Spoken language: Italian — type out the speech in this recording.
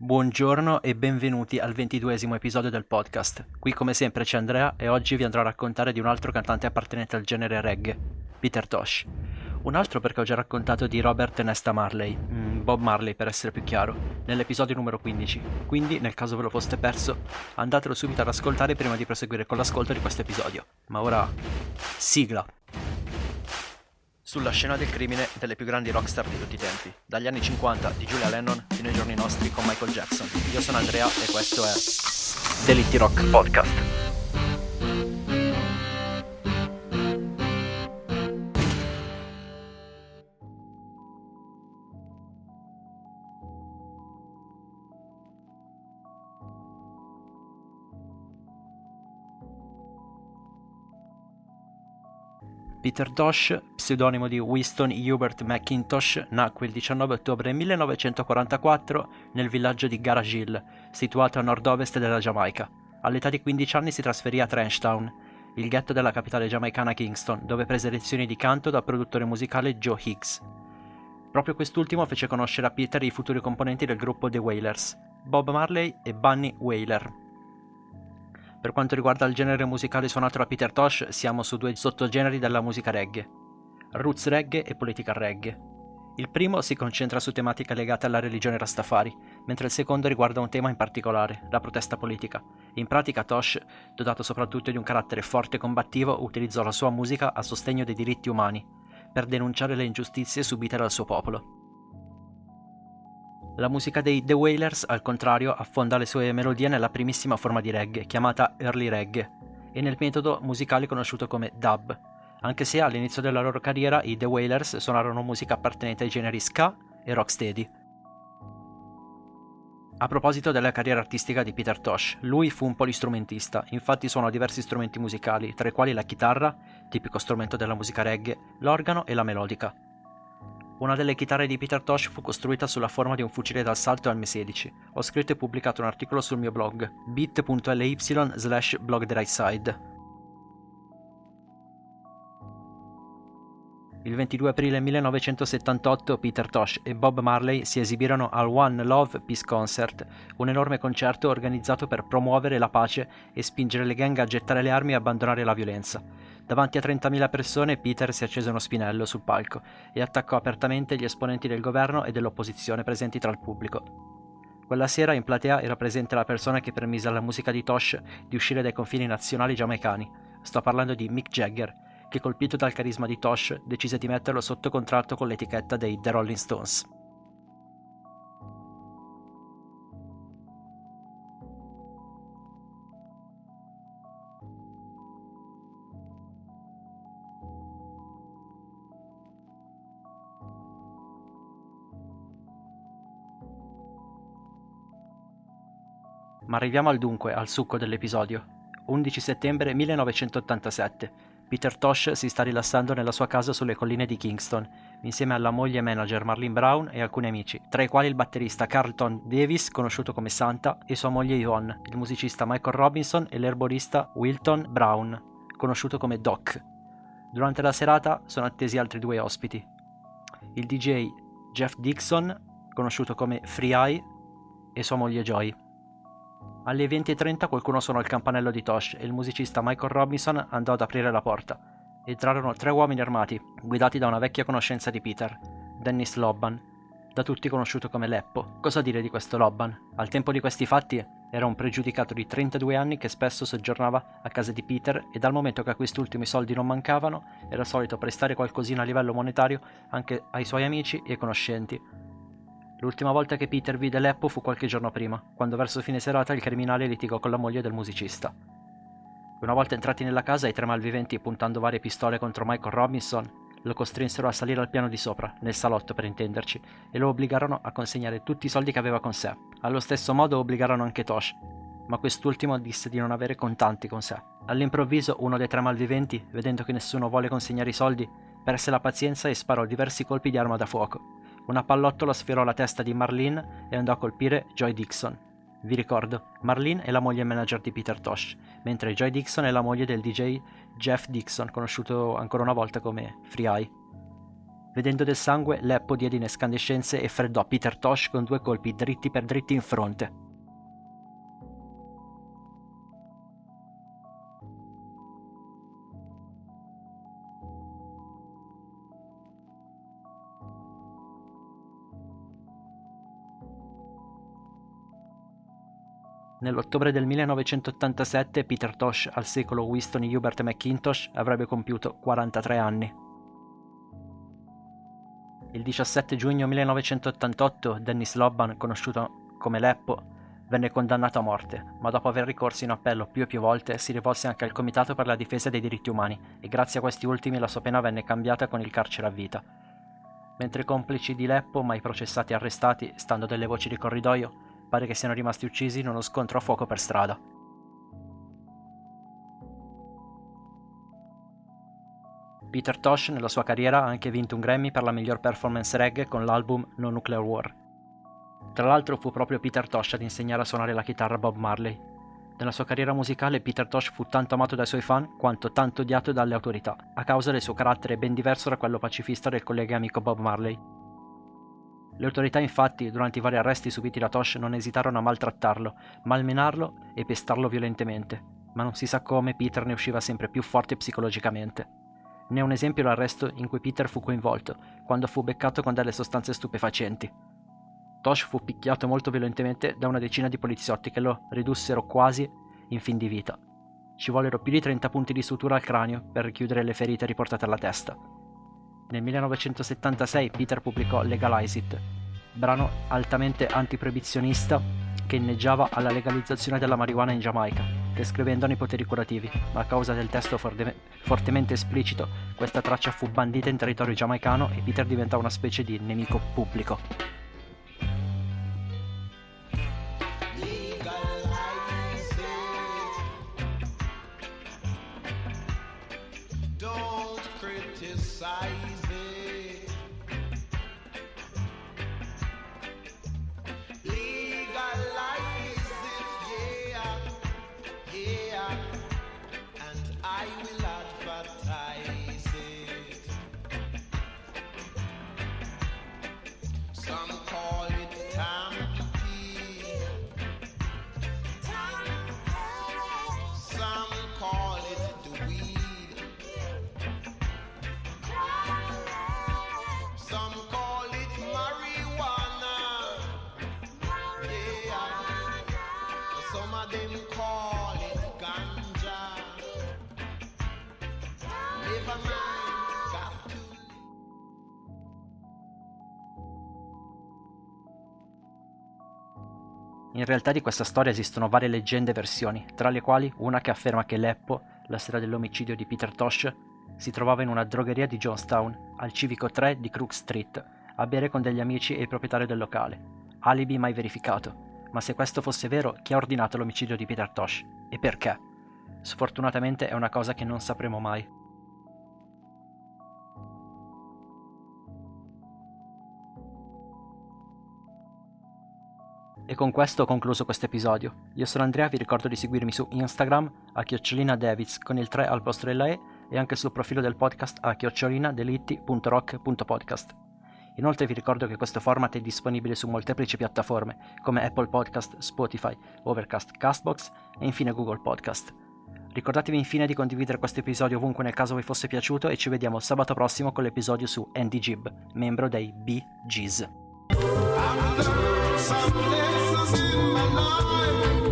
Buongiorno e benvenuti al ventiduesimo episodio del podcast. Qui come sempre c'è Andrea e oggi vi andrò a raccontare di un altro cantante appartenente al genere reggae, Peter Tosh. Un altro perché ho già raccontato di Robert Nesta Marley, mm, Bob Marley per essere più chiaro, nell'episodio numero 15. Quindi, nel caso ve lo foste perso, andatelo subito ad ascoltare prima di proseguire con l'ascolto di questo episodio. Ma ora, sigla! Sulla scena del crimine delle più grandi rockstar di tutti i tempi, dagli anni 50 di Julia Lennon fino ai giorni nostri con Michael Jackson. Io sono Andrea e questo è Delitti Rock Podcast. Peter Tosh, pseudonimo di Winston Hubert McIntosh, nacque il 19 ottobre 1944 nel villaggio di Garage Hill, situato a nord-ovest della Giamaica. All'età di 15 anni si trasferì a Trenchtown, il ghetto della capitale giamaicana Kingston, dove prese lezioni di canto dal produttore musicale Joe Higgs. Proprio quest'ultimo fece conoscere a Peter i futuri componenti del gruppo The Wailers, Bob Marley e Bunny Wailer. Per quanto riguarda il genere musicale suonato da Peter Tosh, siamo su due sottogeneri della musica reggae, roots reggae e political reggae. Il primo si concentra su tematiche legate alla religione Rastafari, mentre il secondo riguarda un tema in particolare, la protesta politica. In pratica Tosh, dotato soprattutto di un carattere forte e combattivo, utilizzò la sua musica a sostegno dei diritti umani, per denunciare le ingiustizie subite dal suo popolo. La musica dei The Wailers, al contrario, affonda le sue melodie nella primissima forma di reggae, chiamata early reggae, e nel metodo musicale conosciuto come dub, anche se all'inizio della loro carriera i The Wailers suonarono musica appartenente ai generi ska e rocksteady. A proposito della carriera artistica di Peter Tosh, lui fu un polistrumentista, infatti suonò diversi strumenti musicali, tra i quali la chitarra, tipico strumento della musica reggae, l'organo e la melodica. Una delle chitarre di Peter Tosh fu costruita sulla forma di un fucile d'assalto M16. Ho scritto e pubblicato un articolo sul mio blog, bit.ly slash blogtherightside. Il 22 aprile 1978 Peter Tosh e Bob Marley si esibirono al One Love Peace Concert, un enorme concerto organizzato per promuovere la pace e spingere le gang a gettare le armi e abbandonare la violenza. Davanti a 30.000 persone Peter si accese uno spinello sul palco e attaccò apertamente gli esponenti del governo e dell'opposizione presenti tra il pubblico. Quella sera in platea era presente la persona che permise alla musica di Tosh di uscire dai confini nazionali giamaicani. Sto parlando di Mick Jagger, che colpito dal carisma di Tosh decise di metterlo sotto contratto con l'etichetta dei The Rolling Stones. Ma arriviamo al dunque, al succo dell'episodio. 11 settembre 1987. Peter Tosh si sta rilassando nella sua casa sulle colline di Kingston, insieme alla moglie manager Marlene Brown e alcuni amici, tra i quali il batterista Carlton Davis, conosciuto come Santa, e sua moglie Yvonne, il musicista Michael Robinson e l'erborista Wilton Brown, conosciuto come Doc. Durante la serata sono attesi altri due ospiti. Il DJ Jeff Dixon, conosciuto come Free Eye, e sua moglie Joy. Alle 20.30 qualcuno suonò il campanello di Tosh e il musicista Michael Robinson andò ad aprire la porta. Entrarono tre uomini armati, guidati da una vecchia conoscenza di Peter, Dennis Lobban, da tutti conosciuto come Leppo. Cosa dire di questo Lobban? Al tempo di questi fatti era un pregiudicato di 32 anni che spesso soggiornava a casa di Peter e dal momento che a quest'ultimo i soldi non mancavano, era solito prestare qualcosina a livello monetario anche ai suoi amici e conoscenti, L'ultima volta che Peter vide Leppo fu qualche giorno prima, quando verso fine serata il criminale litigò con la moglie del musicista. Una volta entrati nella casa, i tre malviventi, puntando varie pistole contro Michael Robinson, lo costrinsero a salire al piano di sopra, nel salotto per intenderci, e lo obbligarono a consegnare tutti i soldi che aveva con sé. Allo stesso modo obbligarono anche Tosh, ma quest'ultimo disse di non avere contanti con sé. All'improvviso uno dei tre malviventi, vedendo che nessuno vuole consegnare i soldi, perse la pazienza e sparò diversi colpi di arma da fuoco. Una pallottola sfiorò la testa di Marlene e andò a colpire Joy Dixon. Vi ricordo, Marlene è la moglie manager di Peter Tosh, mentre Joy Dixon è la moglie del DJ Jeff Dixon, conosciuto ancora una volta come Free Eye. Vedendo del sangue, Leppo diede in escandescenze e freddò Peter Tosh con due colpi dritti per dritti in fronte. Nell'ottobre del 1987 Peter Tosh, al secolo Winston Hubert McIntosh, avrebbe compiuto 43 anni. Il 17 giugno 1988 Dennis Lobban, conosciuto come Leppo, venne condannato a morte, ma dopo aver ricorso in appello più e più volte si rivolse anche al Comitato per la difesa dei diritti umani e grazie a questi ultimi la sua pena venne cambiata con il carcere a vita. Mentre i complici di Leppo, mai processati e arrestati, stando delle voci di corridoio, Pare che siano rimasti uccisi in uno scontro a fuoco per strada. Peter Tosh nella sua carriera ha anche vinto un Grammy per la miglior performance reggae con l'album No Nuclear War. Tra l'altro fu proprio Peter Tosh ad insegnare a suonare la chitarra a Bob Marley. Nella sua carriera musicale Peter Tosh fu tanto amato dai suoi fan quanto tanto odiato dalle autorità, a causa del suo carattere ben diverso da quello pacifista del collega e amico Bob Marley. Le autorità infatti, durante i vari arresti subiti da Tosh, non esitarono a maltrattarlo, malmenarlo e pestarlo violentemente, ma non si sa come Peter ne usciva sempre più forte psicologicamente. Ne è un esempio l'arresto in cui Peter fu coinvolto, quando fu beccato con delle sostanze stupefacenti. Tosh fu picchiato molto violentemente da una decina di poliziotti che lo ridussero quasi in fin di vita. Ci vollero più di 30 punti di sutura al cranio per richiudere le ferite riportate alla testa. Nel 1976 Peter pubblicò Legalize It, brano altamente antiproibizionista che inneggiava alla legalizzazione della marijuana in Giamaica, descrivendone i poteri curativi, ma a causa del testo forte- fortemente esplicito questa traccia fu bandita in territorio giamaicano e Peter diventò una specie di nemico pubblico. In realtà di questa storia esistono varie leggende e versioni, tra le quali una che afferma che Leppo, la sera dell'omicidio di Peter Tosh, si trovava in una drogheria di Johnstown, al civico 3 di Crook Street, a bere con degli amici e il proprietario del locale. Alibi mai verificato. Ma se questo fosse vero, chi ha ordinato l'omicidio di Peter Tosh? E perché? Sfortunatamente è una cosa che non sapremo mai. E con questo ho concluso questo episodio. Io sono Andrea, vi ricordo di seguirmi su Instagram a chiocciolina Davids con il 3 al posto della E e anche sul profilo del podcast a chiocciolinadelitti.rock.podcast. Inoltre vi ricordo che questo format è disponibile su molteplici piattaforme come Apple Podcast, Spotify, Overcast, Castbox e infine Google Podcast. Ricordatevi infine di condividere questo episodio ovunque nel caso vi fosse piaciuto e ci vediamo sabato prossimo con l'episodio su Andy Gibb, membro dei Bee Gees. Some lessons in my life.